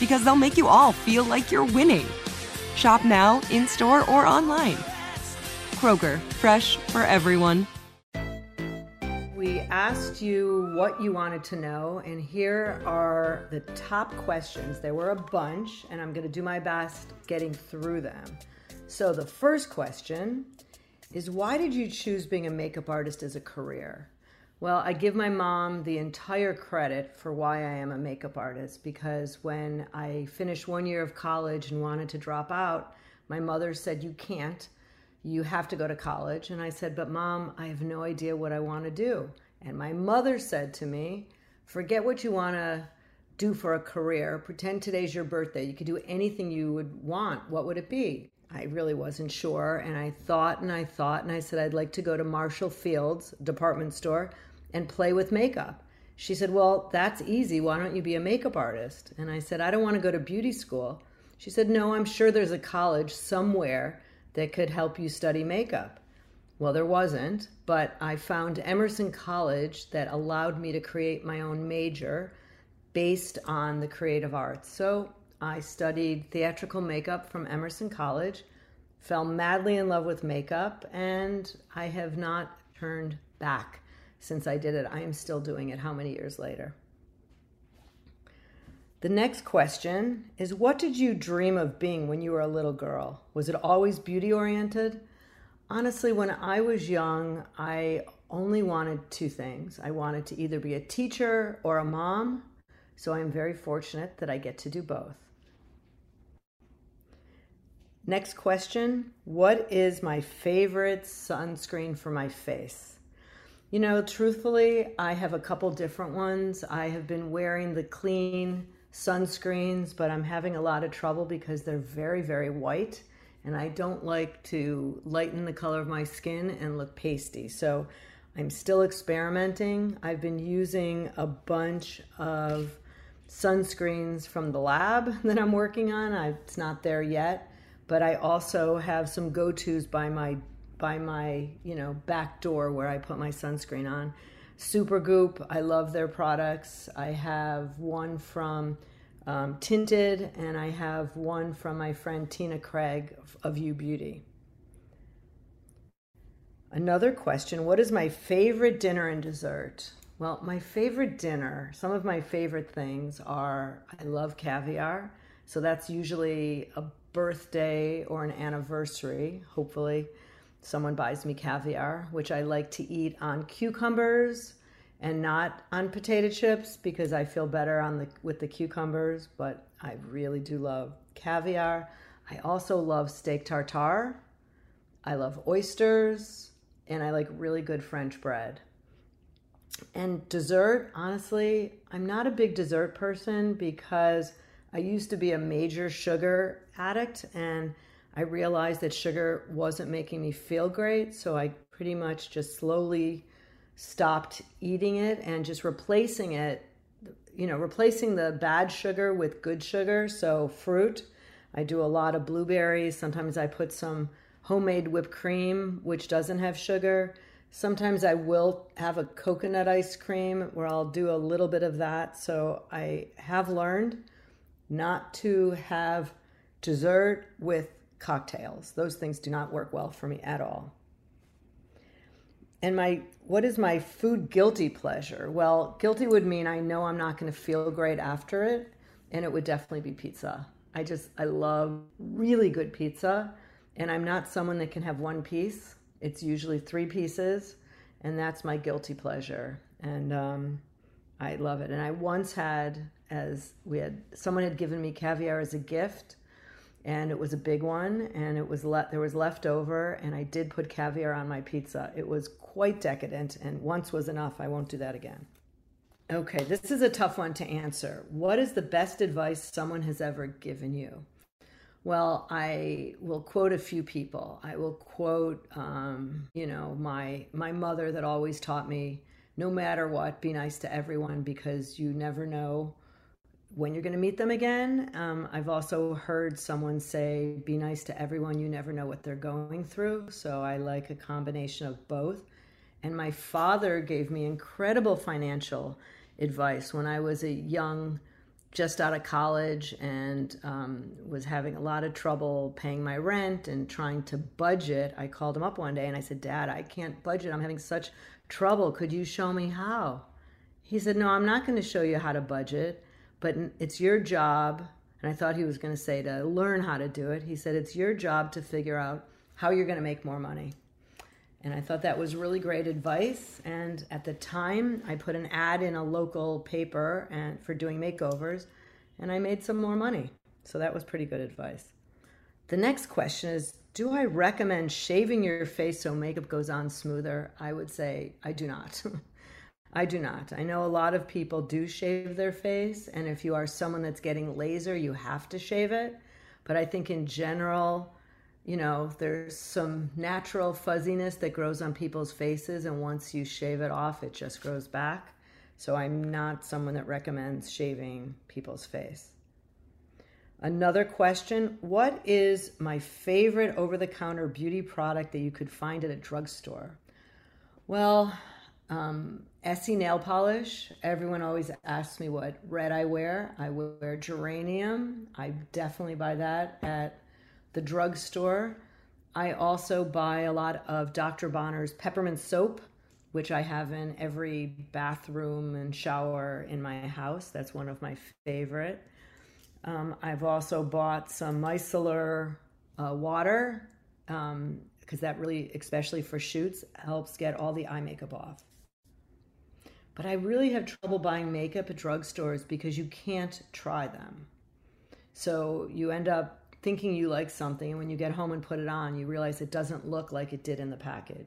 because they'll make you all feel like you're winning. Shop now, in store, or online. Kroger, fresh for everyone. We asked you what you wanted to know, and here are the top questions. There were a bunch, and I'm going to do my best getting through them. So, the first question is Why did you choose being a makeup artist as a career? Well, I give my mom the entire credit for why I am a makeup artist because when I finished one year of college and wanted to drop out, my mother said, You can't you have to go to college. And I said, But mom, I have no idea what I want to do. And my mother said to me, Forget what you want to do for a career. Pretend today's your birthday. You could do anything you would want. What would it be? I really wasn't sure. And I thought and I thought, and I said, I'd like to go to Marshall Fields department store and play with makeup. She said, Well, that's easy. Why don't you be a makeup artist? And I said, I don't want to go to beauty school. She said, No, I'm sure there's a college somewhere that could help you study makeup. Well, there wasn't, but I found Emerson College that allowed me to create my own major based on the creative arts. So I studied theatrical makeup from Emerson College, fell madly in love with makeup, and I have not turned back since I did it. I am still doing it how many years later? The next question is What did you dream of being when you were a little girl? Was it always beauty oriented? Honestly, when I was young, I only wanted two things. I wanted to either be a teacher or a mom, so I'm very fortunate that I get to do both. Next question What is my favorite sunscreen for my face? You know, truthfully, I have a couple different ones. I have been wearing the clean sunscreens, but I'm having a lot of trouble because they're very, very white. And I don't like to lighten the color of my skin and look pasty. So I'm still experimenting. I've been using a bunch of sunscreens from the lab that I'm working on. I, it's not there yet, but I also have some go-tos by my by my you know back door where I put my sunscreen on. Supergoop, I love their products. I have one from um, tinted, and I have one from my friend Tina Craig of, U Beauty. Another question What is my favorite dinner and dessert? Well, my favorite dinner, some of my favorite things are I love caviar. So that's usually a birthday or an anniversary. Hopefully, someone buys me caviar, which I like to eat on cucumbers and not on potato chips because I feel better on the with the cucumbers, but I really do love caviar. I also love steak tartare. I love oysters and I like really good French bread. And dessert, honestly, I'm not a big dessert person because I used to be a major sugar addict and I realized that sugar wasn't making me feel great, so I pretty much just slowly stopped eating it and just replacing it, you know, replacing the bad sugar with good sugar. So, fruit, I do a lot of blueberries. Sometimes I put some homemade whipped cream, which doesn't have sugar. Sometimes I will have a coconut ice cream where I'll do a little bit of that. So, I have learned not to have dessert with cocktails. Those things do not work well for me at all. And my what is my food guilty pleasure? Well, guilty would mean I know I'm not going to feel great after it, and it would definitely be pizza. I just I love really good pizza, and I'm not someone that can have one piece. It's usually three pieces, and that's my guilty pleasure. And um, I love it. And I once had as we had someone had given me caviar as a gift and it was a big one and it was le- there was leftover and I did put caviar on my pizza. It was quite decadent and once was enough. I won't do that again. Okay, this is a tough one to answer. What is the best advice someone has ever given you? Well, I will quote a few people. I will quote, um, you know, my my mother that always taught me, no matter what, be nice to everyone because you never know when you're going to meet them again. Um, I've also heard someone say, be nice to everyone. You never know what they're going through. So I like a combination of both. And my father gave me incredible financial advice when I was a young, just out of college, and um, was having a lot of trouble paying my rent and trying to budget. I called him up one day and I said, Dad, I can't budget. I'm having such trouble. Could you show me how? He said, No, I'm not going to show you how to budget but it's your job. And I thought he was going to say to learn how to do it. He said, it's your job to figure out how you're going to make more money. And I thought that was really great advice. And at the time, I put an ad in a local paper and for doing makeovers, and I made some more money. So that was pretty good advice. The next question is Do I recommend shaving your face so makeup goes on smoother? I would say I do not. I do not. I know a lot of people do shave their face, and if you are someone that's getting laser, you have to shave it. But I think in general, you know, there's some natural fuzziness that grows on people's faces, and once you shave it off, it just grows back. So I'm not someone that recommends shaving people's face. Another question What is my favorite over the counter beauty product that you could find at a drugstore? Well, um, Essie nail polish. Everyone always asks me what red I wear. I wear geranium. I definitely buy that at the drugstore. I also buy a lot of Dr. Bronner's peppermint soap, which I have in every bathroom and shower in my house. That's one of my favorite. Um, I've also bought some micellar uh, water because um, that really, especially for shoots, helps get all the eye makeup off. But I really have trouble buying makeup at drugstores because you can't try them. So you end up thinking you like something, and when you get home and put it on, you realize it doesn't look like it did in the package.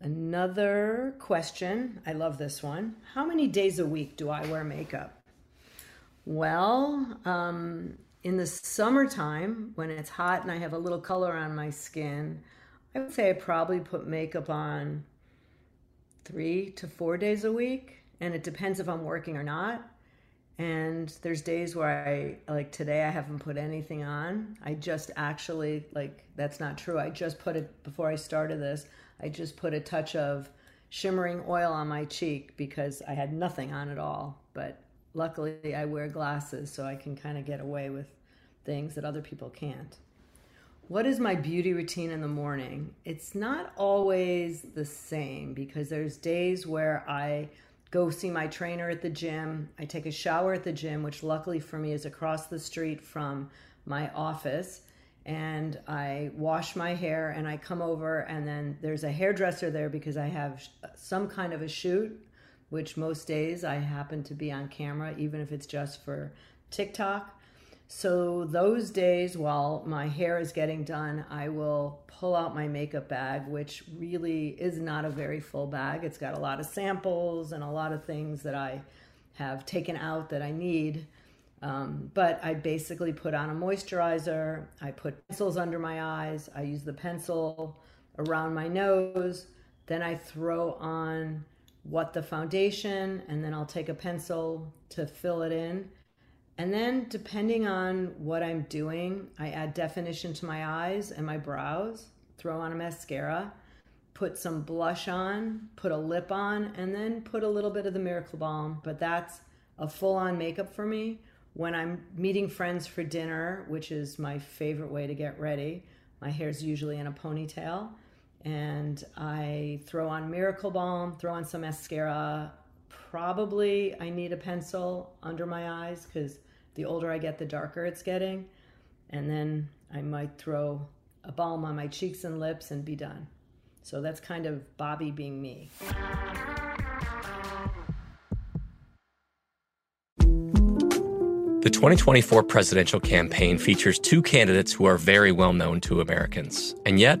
Another question, I love this one. How many days a week do I wear makeup? Well, um, in the summertime, when it's hot and I have a little color on my skin, I would say I probably put makeup on three to four days a week. And it depends if I'm working or not. And there's days where I, like today, I haven't put anything on. I just actually, like, that's not true. I just put it, before I started this, I just put a touch of shimmering oil on my cheek because I had nothing on at all. But luckily I wear glasses so I can kind of get away with things that other people can't. What is my beauty routine in the morning? It's not always the same because there's days where I go see my trainer at the gym. I take a shower at the gym, which luckily for me is across the street from my office. And I wash my hair and I come over, and then there's a hairdresser there because I have some kind of a shoot, which most days I happen to be on camera, even if it's just for TikTok. So, those days while my hair is getting done, I will pull out my makeup bag, which really is not a very full bag. It's got a lot of samples and a lot of things that I have taken out that I need. Um, but I basically put on a moisturizer, I put pencils under my eyes, I use the pencil around my nose, then I throw on what the foundation, and then I'll take a pencil to fill it in and then, depending on what I'm doing, I add definition to my eyes and my brows, throw on a mascara, put some blush on, put a lip on, and then put a little bit of the Miracle Balm. But that's a full on makeup for me. When I'm meeting friends for dinner, which is my favorite way to get ready, my hair's usually in a ponytail. And I throw on Miracle Balm, throw on some mascara, probably I need a pencil under my eyes because the older I get, the darker it's getting. And then I might throw a balm on my cheeks and lips and be done. So that's kind of Bobbi being me. The 2024 presidential campaign features two candidates who are very well known to Americans. And yet,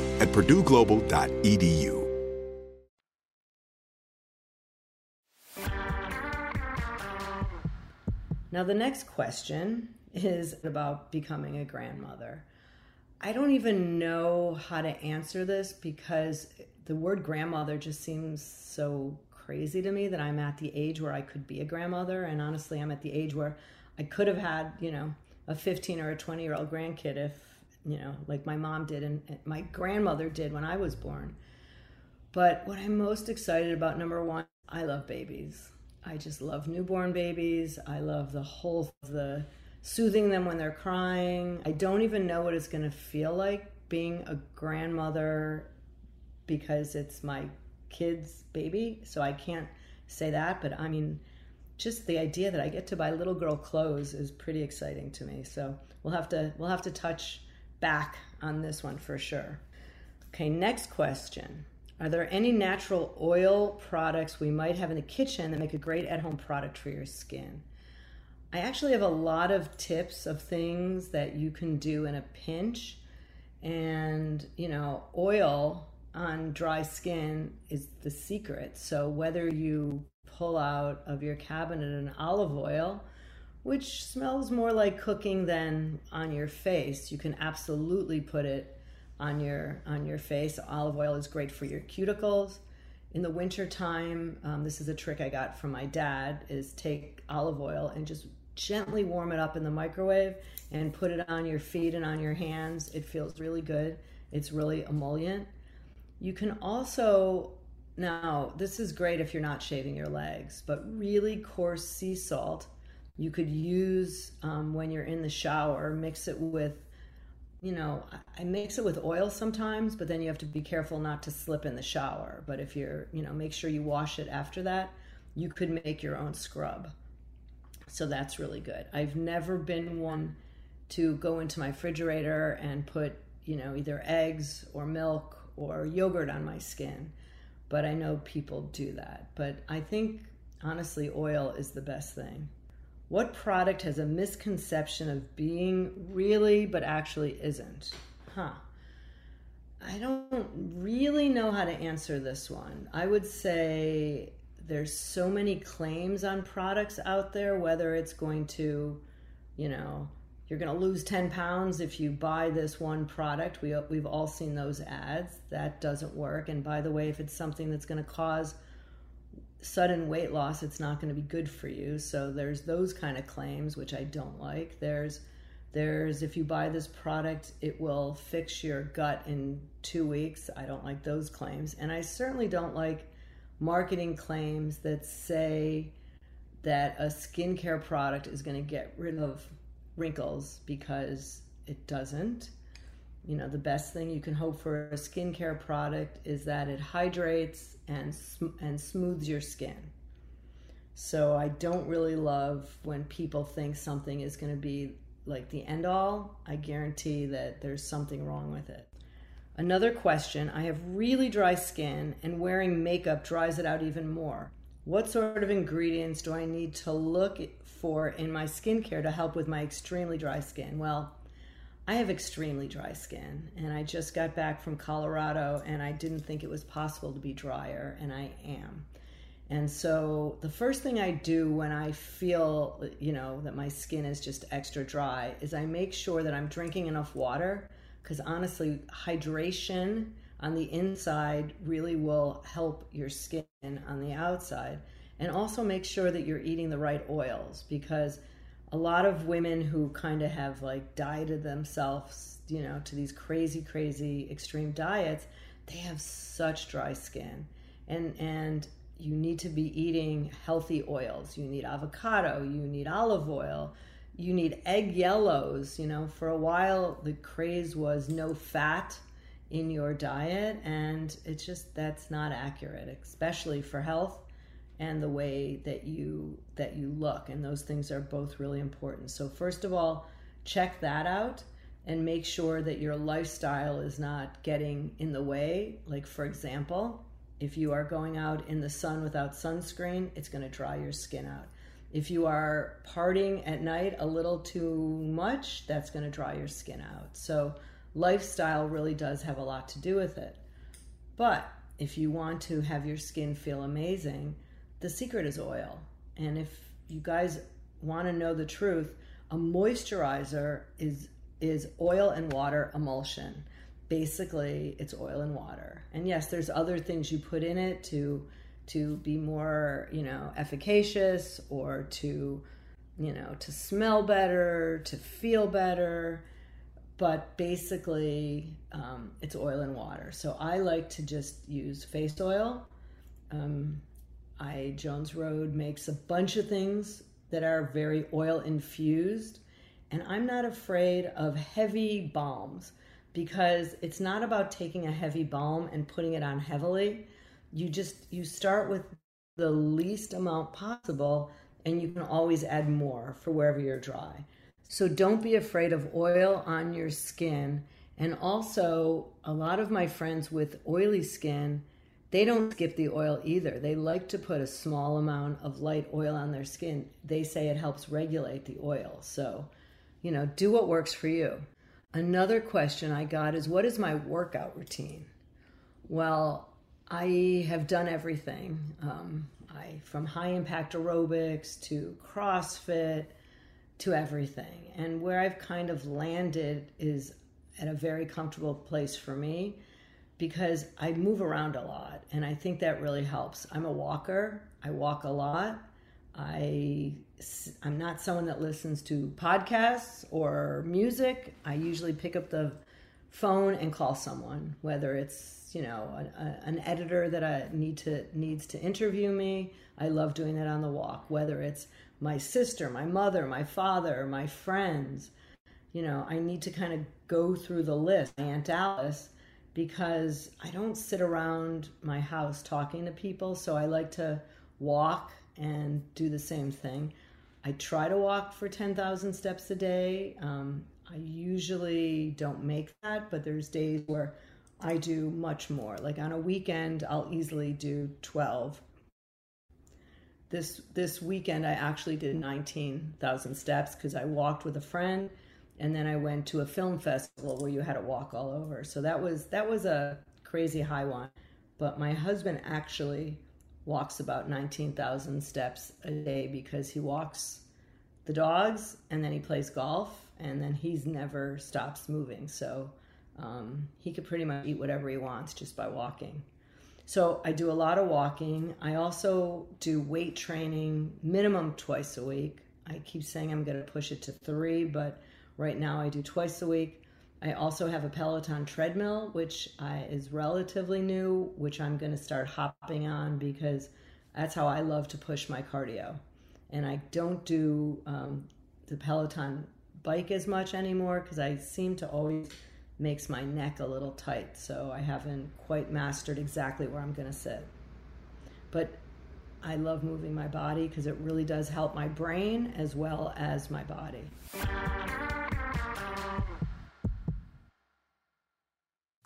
at purdueglobal.edu. Now, the next question is about becoming a grandmother. I don't even know how to answer this because the word grandmother just seems so crazy to me that I'm at the age where I could be a grandmother. And honestly, I'm at the age where I could have had, you know, a 15 or a 20 year old grandkid if, you know, like my mom did and my grandmother did when I was born. But what I'm most excited about, number one, I love babies. I just love newborn babies. I love the whole, the soothing them when they're crying. I don't even know what it's going to feel like being a grandmother because it's my kid's baby. So I can't say that. But I mean, just the idea that I get to buy little girl clothes is pretty exciting to me. So we'll have to we'll have to touch back on this one for sure. Okay, next question. Are there any natural oil products we might have in the kitchen that make a great at-home product for your skin? I actually have a lot of tips of things that you can do in a pinch. And, you know, oil on dry skin is the secret. So whether you pull out of your cabinet an olive oil, which smells more like cooking than on your face, you can absolutely put it on your on your face. Olive oil is great for your cuticles. In the winter time, um, this is a trick I got from my dad: is take olive oil and just gently warm it up in the microwave and put it on your feet and on your hands. It feels really good. It's really emollient. You can also, now, this is great if you're not shaving your legs, but really coarse sea salt you could use um, when you're in the shower, mix it with you know, I mix it with oil sometimes, but then you have to be careful not to slip in the shower. But if you're, you know, make sure you wash it after that. You could make your own scrub. So that's really good. I've never been one to go into my refrigerator and put, you know, either eggs or milk or yogurt on my skin. But I know people do that. But I think honestly, oil is the best thing. What product has a misconception of being really, but actually isn't? Huh. I don't really know how to answer this one. I would say there's so many claims on products out there, whether it's going to, you know, you're going to lose 10 pounds if you buy this one product. We, we've all seen those ads. That doesn't work. And by the way, if it's something that's going to cause sudden weight loss, it's not going to be good for you. So there's those kind of claims, which I don't like. There's there's if you buy this product, it will fix your gut in two weeks. I don't like those claims. And I certainly don't like marketing claims that say that a skincare product is going to get rid of wrinkles because it doesn't. You know, the best thing you can hope for a skincare product is that it hydrates and and smooths your skin. So I don't really love when people think something is going to be like the end all. I guarantee that there's something wrong with it. Another question I have really dry skin, and wearing makeup dries it out even more. What sort of ingredients do I need to look for in my skincare to help with my extremely dry skin? Well, I have extremely dry skin, and I just got back from Colorado, and I didn't think it was possible to be drier, and I am. And so the first thing I do when I feel, you know, that my skin is just extra dry is I make sure that I'm drinking enough water because honestly, hydration on the inside really will help your skin on the outside. And also make sure that you're eating the right oils because a lot of women who kind of have like dieted themselves, you know, to these crazy, crazy extreme diets, they have such dry skin. And and you need to be eating healthy oils. You need avocado, you need olive oil, you need egg yellows. You know, for a while the craze was no fat in your diet and it's just that's not accurate especially for health and the way that you that you look and those things are both really important. So first of all check that out and make sure that your lifestyle is not getting in the way. Like for example if you are going out in the sun without sunscreen it's going to dry your skin out. If you are partying at night a little too much that's going to dry your skin out. So lifestyle really does have a lot to do with it. But if you want to have your skin feel amazing, the secret is oil. And if you guys want to know the truth, a moisturizer is is oil and water emulsion. Basically, it's oil and water. And yes, there's other things you put in it to to be more, you know, efficacious or to you know, to smell better, to feel better but basically um, it's oil and water. So I like to just use face oil. Um, I Jones Road makes a bunch of things that are very oil infused, and I'm not afraid of heavy balms because it's not about taking a heavy balm and putting it on heavily. You just you start with the least amount possible, and you can always add more for wherever you're dry. So don't be afraid of oil on your skin. And also, a lot of my friends with oily skin, they don't skip the oil either. They like to put a small amount of light oil on their skin. They say it helps regulate the oil. So, you know, do what works for you. Another question I got is what is my workout routine? Well, I have done everything. Um, I from high impact aerobics to CrossFit to everything. And where I've kind of landed is at a very comfortable place for me because I move around a lot and I think that really helps. I'm a walker. I walk a lot. I I'm not someone that listens to podcasts or music. I usually pick up the phone and call someone, whether it's you know a, a, an editor that I need to needs to interview me. I love doing that on the walk. Whether it's my sister, my mother, my father, my friends. You know, I need to kind of go through the list. Aunt Alice, because I don't sit around my house talking to people, so I like to walk and do the same thing. I try to walk for 10,000 steps a day. Um, I usually don't make that, but there's days where I do much more. Like on a weekend, I'll easily do 12 this this weekend I actually did 19,000 steps because I walked with a friend and then I went to a film festival where you had to walk all over. So that was that was a crazy high one. But my husband actually walks about 19,000 steps a day because he walks the dogs and then he plays golf and then he's never stops moving. So um, he could pretty much eat whatever he wants just by walking. So I do a lot of walking. I also do weight training minimum twice a week. I keep saying I'm going to push it to three, but right now I do twice a week. I also have a Peloton treadmill, which I, is relatively new, which I'm going to start hopping on because that's how I love to push my cardio. And I don't do um, the Peloton bike as much anymore because I seem to always makes my neck a little tight, so I haven't quite mastered exactly where I'm going to sit. But I love moving my body because it really does help my brain as well as my body.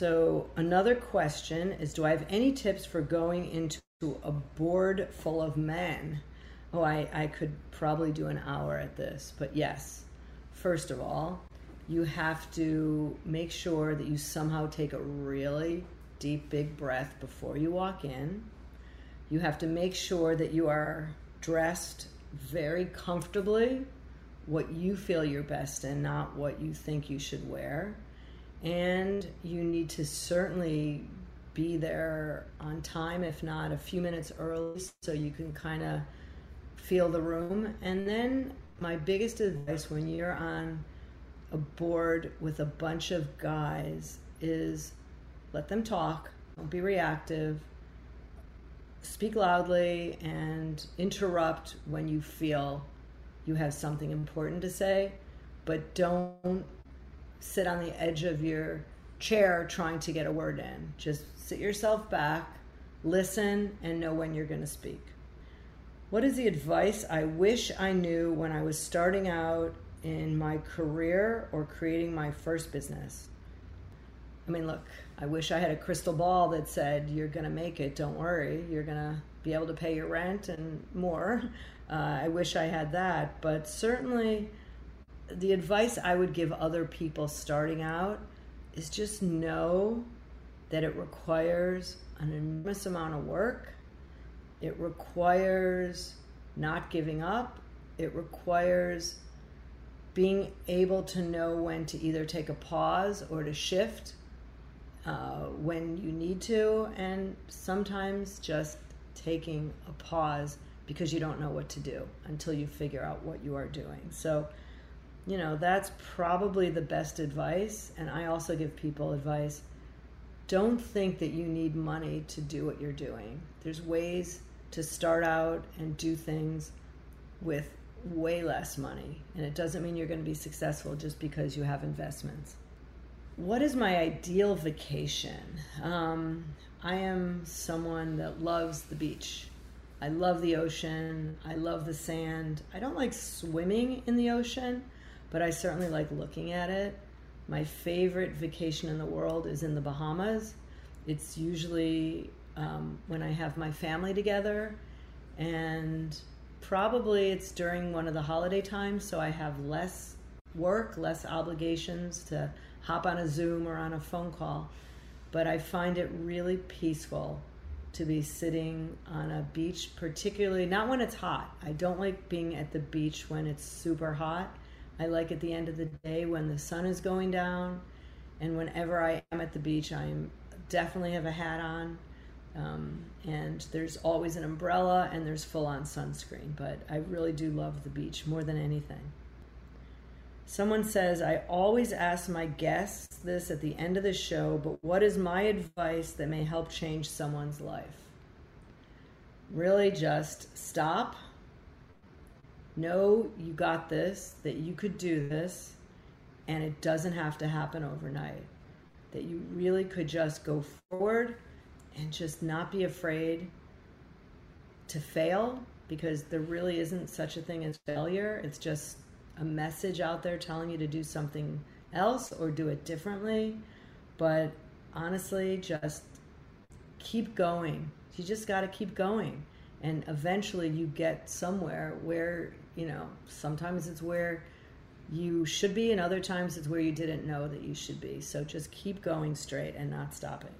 So, another question is Do I have any tips for going into a board full of men? Oh, I, I could probably do an hour at this, but yes. First of all, you have to make sure that you somehow take a really deep, big breath before you walk in. You have to make sure that you are dressed very comfortably, what you feel you're best in, not what you think you should wear and you need to certainly be there on time, if not a few minutes early, so you can kind of feel the room. And then, my biggest advice when you're on a board with a bunch of guys is let them talk, don't be reactive, speak loudly, and interrupt when you feel you have something important to say, but don't sit on the edge of your chair trying to get a word in. Just sit yourself back, listen, and know when you're going to speak. What is the advice I wish I knew when I was starting out in my career or creating my first business? I mean, look, I wish I had a crystal ball that said, You're going to make it, don't worry, you're going to be able to pay your rent and more. Uh, I wish I had that, but certainly the advice I would give other people starting out is just know that it requires an enormous amount of work. It requires not giving up. It requires being able to know when to either take a pause or to shift uh, when you need to, and sometimes just taking a pause because you don't know what to do until you figure out what you are doing. So, you know, that's probably the best advice. And I also give people advice don't think that you need money to do what you're doing. There's ways to start out and do things with way less money. And it doesn't mean you're going to be successful just because you have investments. What is my ideal vacation? Um, I am someone that loves the beach. I love the ocean. I love the sand. I don't like swimming in the ocean, but I certainly like looking at it. My favorite vacation in the world is in the Bahamas. It's usually um, when I have my family together, and probably it's during one of the holiday times, so I have less work, less obligations to hop on a Zoom or on a phone call. But I find it really peaceful to be sitting on a beach, particularly not when it's hot. I don't like being at the beach when it's super hot. I like at the end of the day when the sun is going down, and whenever I am at the beach, I definitely have a hat on, um, and there's always an umbrella and there's full on sunscreen. But I really do love the beach more than anything. Someone says, I always ask my guests this at the end of the show, but what is my advice that may help change someone's life? Really just stop. Know you got this, that you could do this, and it doesn't have to happen overnight. That you really could just go forward and just not be afraid to fail because there really isn't such a thing as failure. It's just a message out there telling you to do something else or do it differently. But honestly, just keep going. You just got to keep going. And eventually you get somewhere where, you know, sometimes it's where you should be, and other times it's where you didn't know that you should be. So just keep going straight and not stopping.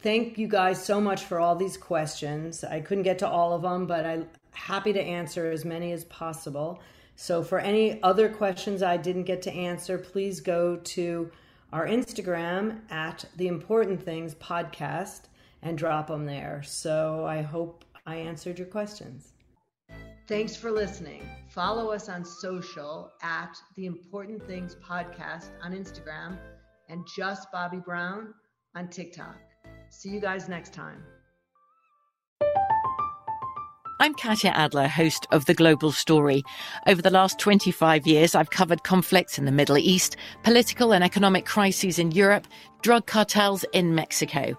Thank you guys so much for all these questions. I couldn't get to all of them, but I'm happy to answer as many as possible. So, for any other questions I didn't get to answer, please go to our Instagram at the Important Things Podcast and drop them there. So, I hope I answered your questions. Thanks for listening. Follow us on social at the Important Things Podcast on Instagram and just Bobbi Brown on TikTok. See you guys next time. I'm Katya Adler, host of The Global Story. Over the last 25 years, I've covered conflicts in the Middle East, political and economic crises in Europe, drug cartels in Mexico.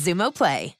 Xumo Play.